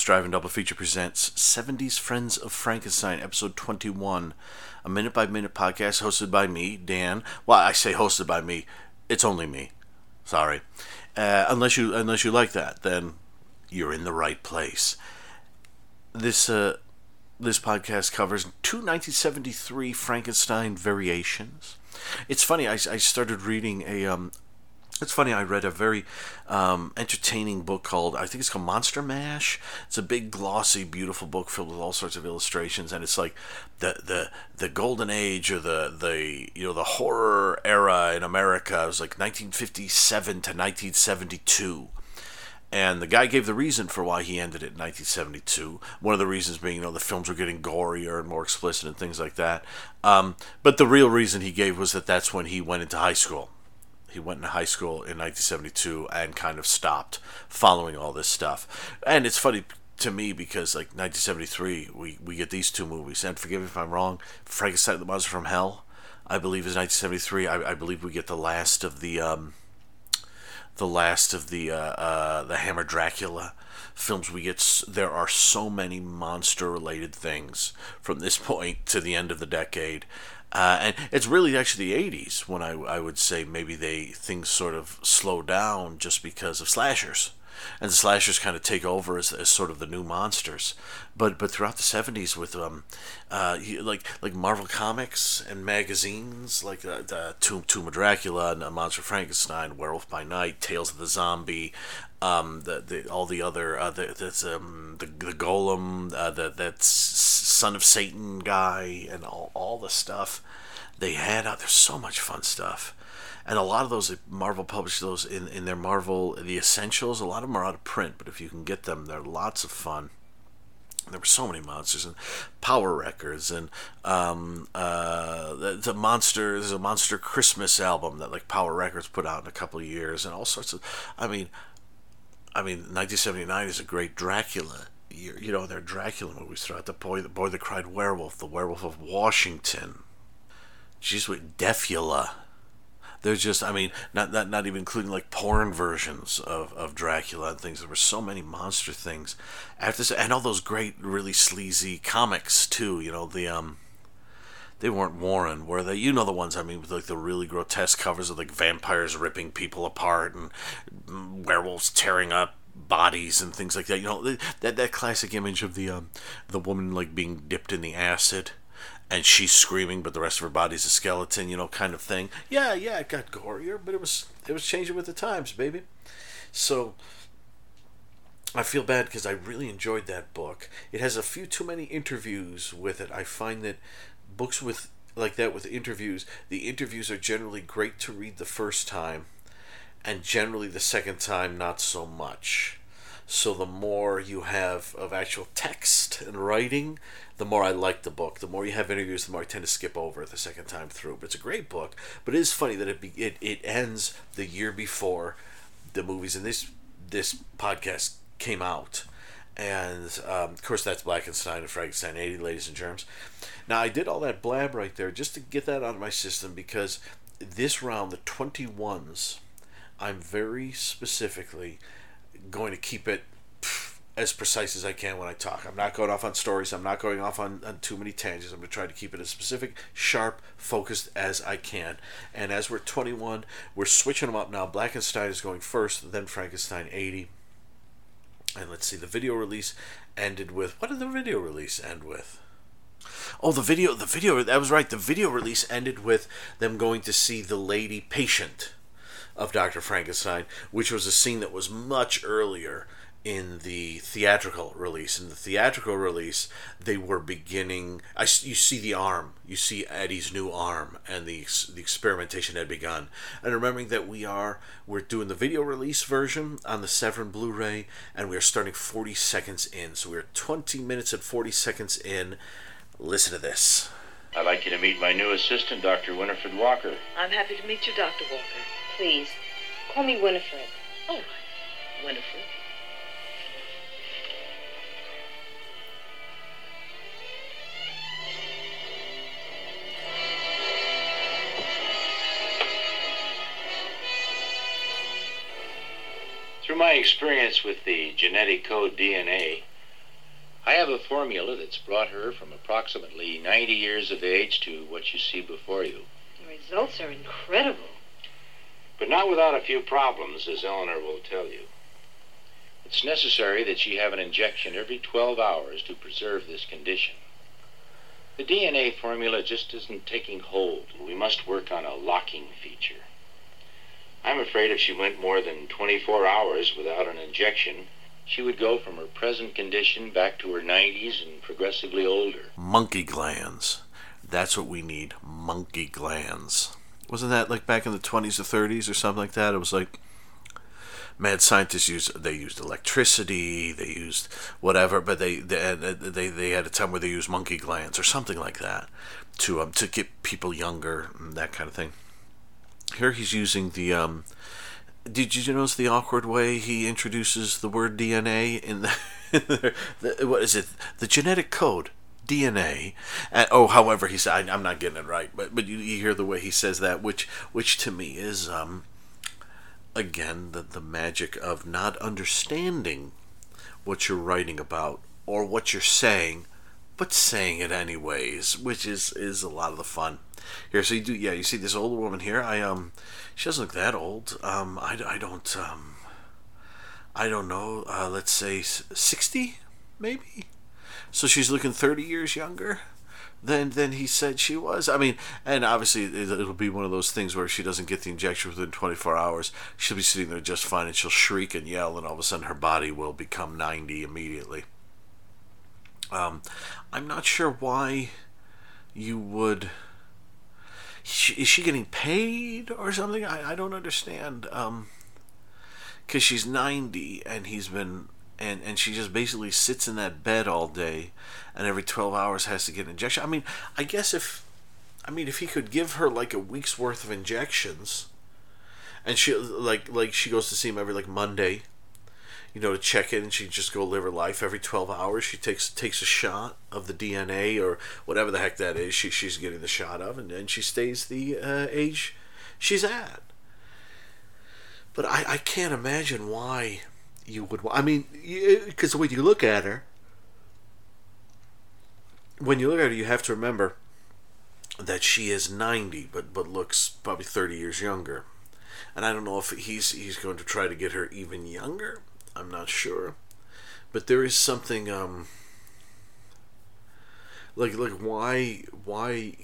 Dan's Driving Double Feature presents 70s Friends of Frankenstein, episode 21, a minute by minute podcast hosted by me, Dan. Well, I say hosted by me, it's only me. Sorry. Uh, unless you unless you like that, then you're in the right place. This uh, this podcast covers two 1973 Frankenstein variations. It's funny. I, I started reading a um, it's funny. I read a very um, entertaining book called I think it's called Monster Mash. It's a big, glossy, beautiful book filled with all sorts of illustrations, and it's like the the the golden age or the the you know the horror era in America. It was like 1957 to 1972. And the guy gave the reason for why he ended it in 1972. One of the reasons being, you know, the films were getting gorier and more explicit and things like that. Um, but the real reason he gave was that that's when he went into high school he went into high school in 1972 and kind of stopped following all this stuff. And it's funny to me because like 1973, we we get these two movies. And forgive me if I'm wrong, Frankenstein the Monster from Hell, I believe is 1973. I, I believe we get the last of the um, the last of the uh, uh, the Hammer Dracula films we get there are so many monster related things from this point to the end of the decade uh, and it's really actually the 80s when I, I would say maybe they things sort of slow down just because of slashers and the slashers kind of take over as, as sort of the new monsters. But but throughout the seventies, with um, uh, like like Marvel comics and magazines, like uh, the Tomb Tomb of Dracula and Monster Frankenstein, Werewolf by Night, Tales of the Zombie, um, the, the all the other uh, the that's um the the Golem, uh, the that's Son of Satan guy, and all all the stuff they had out. There's so much fun stuff and a lot of those Marvel published those in, in their Marvel the Essentials. A lot of them are out of print, but if you can get them, they're lots of fun. There were so many monsters and Power Records and um, uh, the, the monster. There's a Monster Christmas album that like Power Records put out in a couple of years, and all sorts of. I mean, I mean, 1979 is a great Dracula year. You know, there are Dracula movies throughout. The boy, the boy that cried werewolf, the Werewolf of Washington. Jeez, with Deafula there's just I mean not not, not even including like porn versions of, of Dracula and things. There were so many monster things after this, and all those great really sleazy comics too. You know the um they weren't Warren, were they? You know the ones I mean, with like the really grotesque covers of like vampires ripping people apart and werewolves tearing up bodies and things like that. You know that that classic image of the um, the woman like being dipped in the acid and she's screaming, but the rest of her body's a skeleton, you know, kind of thing. Yeah, yeah, it got gorier, but it was it was changing with the times, baby. So I feel bad because I really enjoyed that book. It has a few too many interviews with it. I find that books with like that with interviews, the interviews are generally great to read the first time, and generally the second time not so much. So the more you have of actual text and writing, the more I like the book. The more you have interviews, the more I tend to skip over the second time through. But it's a great book. But it is funny that it be, it, it ends the year before the movies and this this podcast came out. And um, of course, that's Blackenstein and Frankenstein 80, ladies and germs. Now, I did all that blab right there just to get that out of my system because this round, the 21s, I'm very specifically going to keep it as precise as I can when I talk. I'm not going off on stories. I'm not going off on, on too many tangents. I'm going to try to keep it as specific, sharp, focused as I can. And as we're 21, we're switching them up now. Blackenstein is going first, then Frankenstein 80. And let's see, the video release ended with what did the video release end with? Oh, the video, the video, that was right. The video release ended with them going to see the lady patient of Dr. Frankenstein, which was a scene that was much earlier in the theatrical release. In the theatrical release, they were beginning. I, you see the arm, you see Eddie's new arm, and the the experimentation had begun. And remembering that we are we're doing the video release version on the Severin Blu-ray, and we are starting 40 seconds in. So we're 20 minutes and 40 seconds in. Listen to this. I'd like you to meet my new assistant, Dr. Winifred Walker. I'm happy to meet you, Dr. Walker. Please, call me Winifred. All right, Winifred. Through my experience with the genetic code DNA, I have a formula that's brought her from approximately 90 years of age to what you see before you. The results are incredible. But not without a few problems, as Eleanor will tell you. It's necessary that she have an injection every 12 hours to preserve this condition. The DNA formula just isn't taking hold. We must work on a locking feature. I'm afraid if she went more than 24 hours without an injection, she would go from her present condition back to her 90s and progressively older. Monkey glands. That's what we need. Monkey glands. Wasn't that like back in the 20s or 30s or something like that? It was like mad scientists used they used electricity, they used whatever, but they they they, they had a time where they used monkey glands or something like that to um to get people younger and that kind of thing. Here he's using the um. Did you notice the awkward way he introduces the word DNA in the, the what is it? The genetic code. DNA. And, oh, however, he said, I, am not getting it right, but but you, you, hear the way he says that, which which to me is um, again the the magic of not understanding what you're writing about or what you're saying, but saying it anyways, which is is a lot of the fun. Here, so you do, yeah, you see this older woman here. I um, she doesn't look that old. Um, I, I don't um, I don't know. Uh, let's say sixty, maybe. So she's looking 30 years younger than than he said she was. I mean, and obviously it'll be one of those things where she doesn't get the injection within 24 hours, she'll be sitting there just fine and she'll shriek and yell, and all of a sudden her body will become 90 immediately. Um, I'm not sure why you would. Is she getting paid or something? I, I don't understand. Um, because she's 90 and he's been and and she just basically sits in that bed all day and every 12 hours has to get an injection. I mean i guess if i mean if he could give her like a week's worth of injections and she like like she goes to see him every like monday you know to check in and she just go live her life every 12 hours. She takes takes a shot of the dna or whatever the heck that is she, she's getting the shot of and then she stays the uh, age she's at. But I, I can't imagine why you would. I mean, because when you look at her, when you look at her, you have to remember that she is 90, but but looks probably 30 years younger. And I don't know if he's he's going to try to get her even younger. I'm not sure, but there is something um like like why why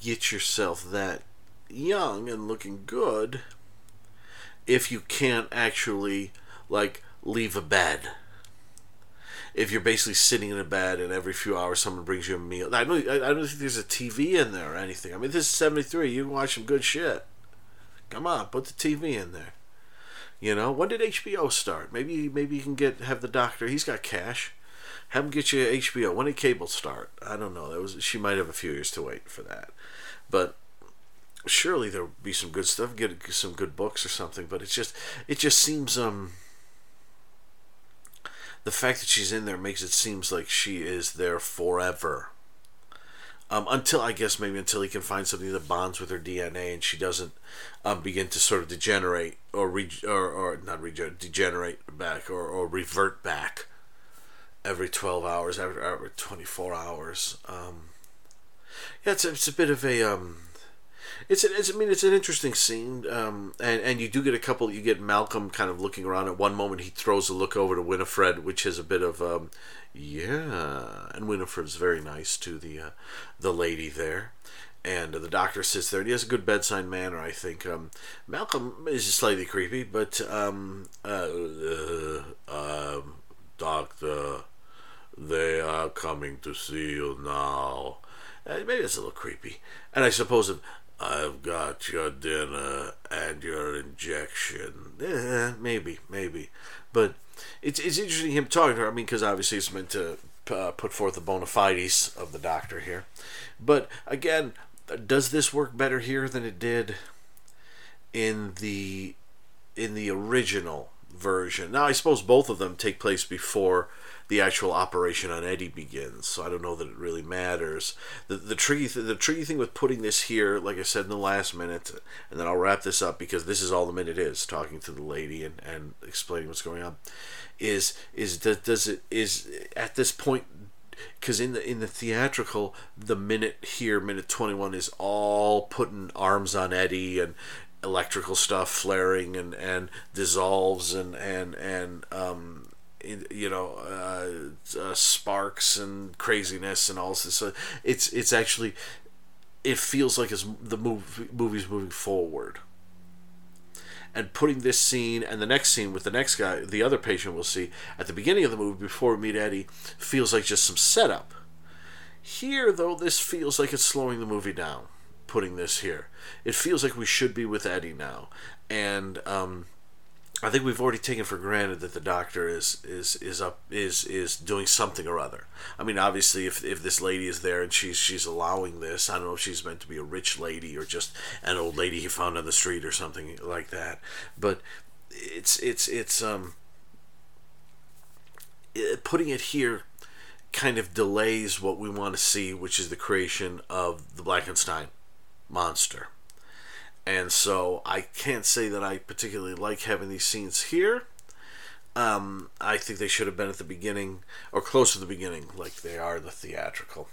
get yourself that young and looking good if you can't actually like leave a bed. If you're basically sitting in a bed and every few hours someone brings you a meal, I don't, I don't think there's a TV in there or anything. I mean, this is '73. You can watch some good shit. Come on, put the TV in there. You know, when did HBO start? Maybe, maybe you can get have the doctor. He's got cash. Have him get you HBO. When did cable start? I don't know. That was she might have a few years to wait for that, but surely there'll be some good stuff. Get some good books or something. But it's just, it just seems um the fact that she's in there makes it seems like she is there forever. Um, until I guess maybe until he can find something that bonds with her DNA and she doesn't um, begin to sort of degenerate or re- or, or not degenerate back or, or revert back every 12 hours every, every 24 hours um, yeah it's, it's a bit of a um, it's, it's I mean it's an interesting scene, um, and and you do get a couple. You get Malcolm kind of looking around. At one moment, he throws a look over to Winifred, which is a bit of um, yeah, and Winifred's very nice to the uh, the lady there. And the doctor sits there, and he has a good bedside manner. I think um, Malcolm is slightly creepy, but um, uh, uh, doctor, they are coming to see you now. Uh, maybe it's a little creepy. And I suppose if I've got your dinner and your injection. Eh, maybe, maybe. But it's, it's interesting him talking to her. I mean, because obviously it's meant to uh, put forth the bona fides of the doctor here. But again, does this work better here than it did in the in the original version? Now, I suppose both of them take place before the actual operation on Eddie begins. So I don't know that it really matters. The the tricky th- the tricky thing with putting this here, like I said in the last minute, and then I'll wrap this up because this is all the minute is talking to the lady and, and explaining what's going on. Is is does, does it is at this point because in the in the theatrical the minute here minute 21 is all putting arms on eddie and electrical stuff flaring and and dissolves and and and um you know uh, uh, sparks and craziness and all this so it's it's actually it feels like it's the movie movie's moving forward and putting this scene and the next scene with the next guy, the other patient we'll see at the beginning of the movie before we meet Eddie, feels like just some setup. Here, though, this feels like it's slowing the movie down. Putting this here, it feels like we should be with Eddie now, and um, I think we've already taken for granted that the doctor is is is up is is doing something or other. I mean, obviously, if if this lady is there and she's she's allowing this, I don't know if she's meant to be a rich lady or just an old lady he found on the street or something like that. But it's it's it's um putting it here kind of delays what we want to see, which is the creation of the Blackenstein monster and so I can't say that I particularly like having these scenes here. Um, I think they should have been at the beginning or close to the beginning, like they are the theatrical.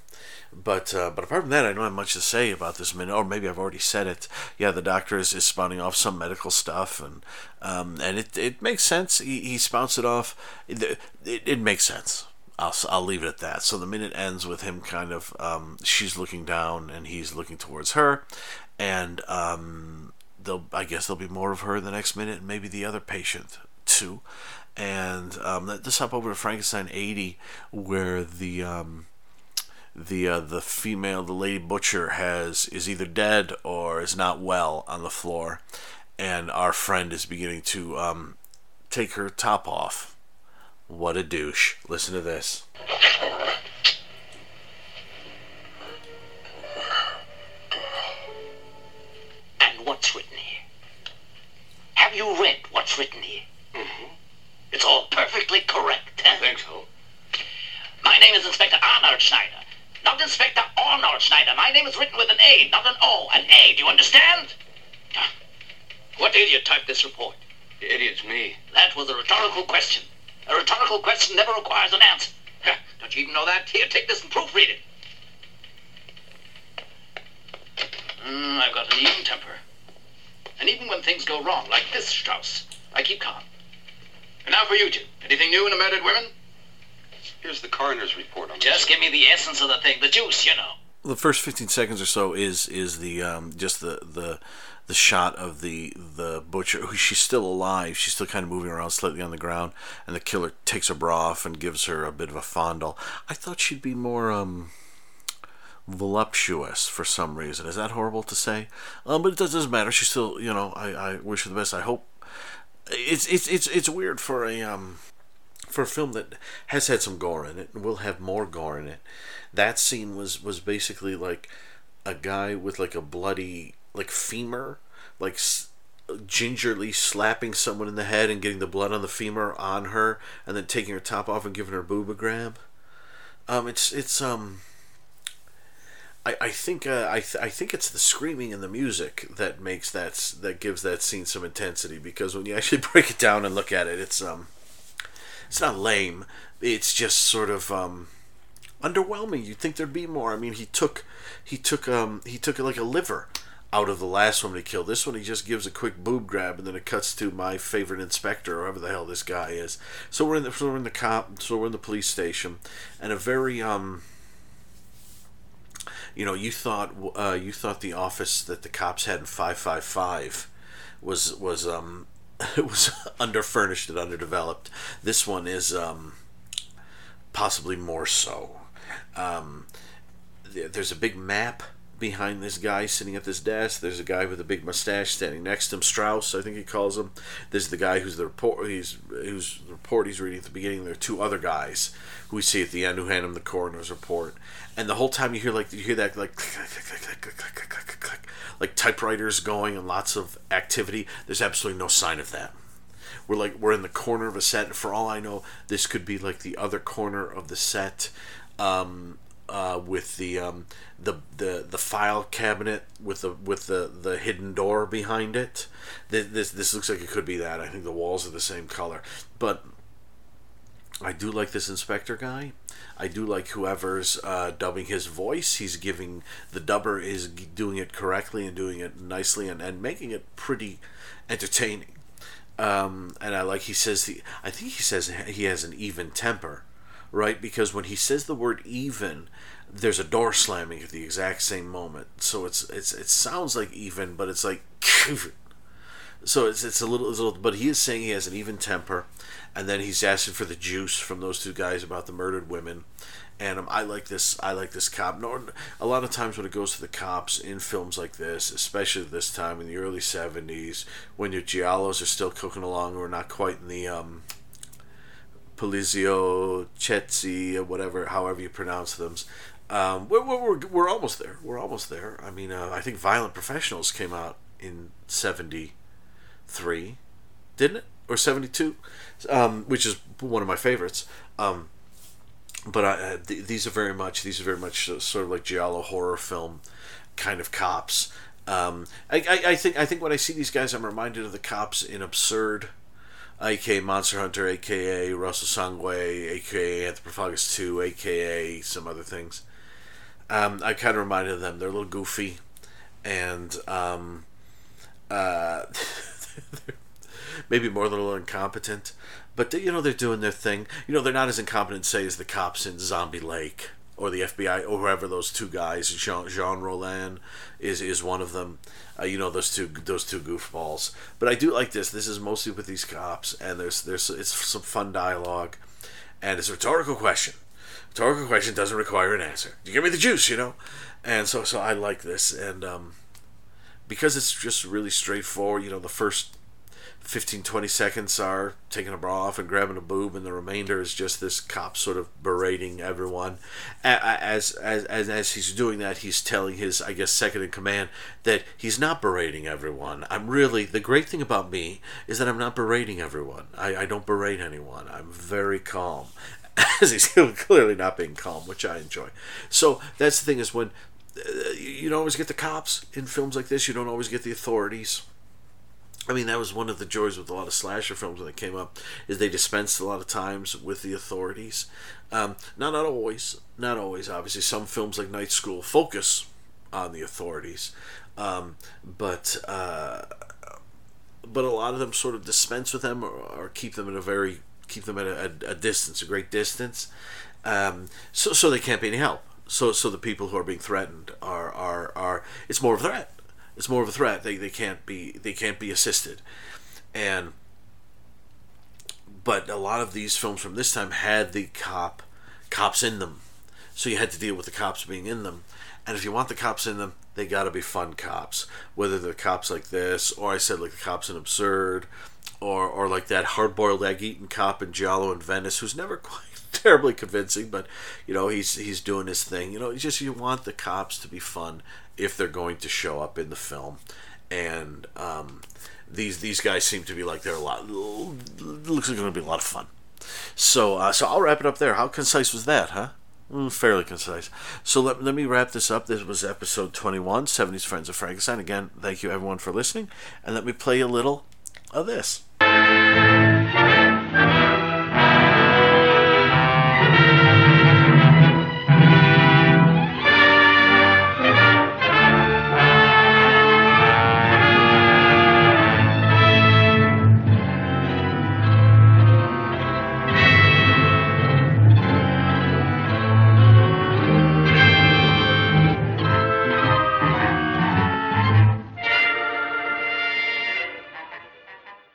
But uh, but apart from that, I don't have much to say about this minute, or maybe I've already said it. Yeah, the doctor is, is spouting off some medical stuff, and um, and it, it makes sense. He, he spouts it off. It, it, it makes sense. I'll, I'll leave it at that. So the minute ends with him kind of, um, she's looking down and he's looking towards her, and um, they'll I guess there'll be more of her the next minute, and maybe the other patient too. And um, let's hop over to Frankenstein 80, where the um, the uh, the female, the lady butcher, has is either dead or is not well on the floor, and our friend is beginning to um, take her top off. What a douche! Listen to this. You read what's written here? Mm-hmm. It's all perfectly correct, huh? I think so. My name is Inspector Arnold Schneider. Not Inspector Arnold Schneider. My name is written with an A, not an O. An A, do you understand? What idiot typed this report? The idiot's me. That was a rhetorical question. A rhetorical question never requires an answer. Don't you even know that? Here, take this and proofread it. Mm, I've got an even temper. And even when things go wrong, like this, Strauss, I keep calm. And now for you two. Anything new in the murdered women? Here's the coroner's report on Just give me the essence of the thing, the juice, you know. The first 15 seconds or so is is the um, just the the the shot of the the butcher who she's still alive she's still kind of moving around slightly on the ground and the killer takes her bra off and gives her a bit of a fondle i thought she'd be more um voluptuous for some reason. Is that horrible to say? Um, but it doesn't matter. She's still, you know, I, I wish her the best. I hope it's it's it's it's weird for a um for a film that has had some gore in it and will have more gore in it. That scene was was basically like a guy with like a bloody like femur, like gingerly slapping someone in the head and getting the blood on the femur on her, and then taking her top off and giving her boob a grab. Um, it's it's um I, I think uh, I, th- I think it's the screaming and the music that makes that that gives that scene some intensity because when you actually break it down and look at it, it's um it's not lame. It's just sort of um, underwhelming. You'd think there'd be more. I mean, he took he took um he took like a liver out of the last one he killed. This one he just gives a quick boob grab and then it cuts to my favorite inspector, or whoever the hell this guy is. So we're in the so we're in the cop so we're in the police station and a very um you know, you thought uh, you thought the office that the cops had in five five five was was um was underfurnished and underdeveloped. This one is um possibly more so. Um, there's a big map behind this guy sitting at this desk. There's a guy with a big mustache standing next to him, Strauss, I think he calls him. There's the guy who's the report he's whose report he's reading at the beginning. There are two other guys who we see at the end who hand him the coroner's report. And the whole time you hear like you hear that like click, click, click, like typewriters going and lots of activity. There's absolutely no sign of that. We're like we're in the corner of a set, and for all I know, this could be like the other corner of the set. Um, uh, with the um, the the the file cabinet with the with the the hidden door behind it. This this looks like it could be that. I think the walls are the same color, but I do like this inspector guy. I do like whoever's uh, dubbing his voice. He's giving the dubber is doing it correctly and doing it nicely and, and making it pretty entertaining. Um, and I like he says the I think he says he has an even temper, right? Because when he says the word even, there's a door slamming at the exact same moment. So it's it's it sounds like even, but it's like so it's it's a little, it's a little but he is saying he has an even temper, and then he's asking for the juice from those two guys about the murdered women. And um, I like this. I like this cop. No, a lot of times when it goes to the cops in films like this, especially this time in the early '70s, when your giallos are still cooking along, we're not quite in the um, Polizio Chetzi or whatever, however you pronounce them. Um, we're, we're, we're almost there. We're almost there. I mean, uh, I think Violent Professionals came out in '73, didn't it, or '72, um, which is one of my favorites. Um, but I, uh, th- these are very much these are very much sort of like giallo horror film kind of cops. Um, I, I, I think I think when I see these guys, I'm reminded of the cops in Absurd, aka Monster Hunter, aka Rosso Sangue, aka Anthropophagus Two, aka some other things. Um, I kind of reminded them. They're a little goofy, and um, uh, maybe more than a little incompetent. But you know they're doing their thing. You know they're not as incompetent, say, as the cops in Zombie Lake or the FBI or whoever those two guys. Jean, Jean Rollin is is one of them. Uh, you know those two those two goofballs. But I do like this. This is mostly with these cops, and there's there's it's some fun dialogue, and it's a rhetorical question. Rhetorical question doesn't require an answer. You give me the juice, you know, and so so I like this, and um, because it's just really straightforward. You know, the first 15 20 seconds are taking a bra off and grabbing a boob and the remainder is just this cop sort of berating everyone. As as as, as he's doing that he's telling his i guess second in command that he's not berating everyone. I'm really the great thing about me is that i'm not berating everyone. I, I don't berate anyone. I'm very calm. As he's clearly not being calm which i enjoy. So that's the thing is when uh, you don't always get the cops in films like this. You don't always get the authorities I mean, that was one of the joys with a lot of slasher films when they came up, is they dispensed a lot of times with the authorities. Um, not not always, not always. Obviously, some films like Night School focus on the authorities, um, but uh, but a lot of them sort of dispense with them or, or keep them at a very keep them at a, a distance, a great distance, um, so so they can't be any help. So so the people who are being threatened are are are it's more of a threat it's more of a threat. They, they can't be they can't be assisted, and but a lot of these films from this time had the cop cops in them, so you had to deal with the cops being in them. And if you want the cops in them, they got to be fun cops. Whether they're cops like this, or I said like the cops in Absurd, or or like that hard-boiled egg-eating cop in Giallo in Venice, who's never quite terribly convincing, but you know he's he's doing his thing. You know, just you want the cops to be fun if they're going to show up in the film, and um, these these guys seem to be like they're a lot. Looks like going to be a lot of fun. So uh, so I'll wrap it up there. How concise was that, huh? Mm, fairly concise. So let, let me wrap this up. This was episode 21, 70s Friends of Frankenstein. Again, thank you everyone for listening. And let me play a little of this.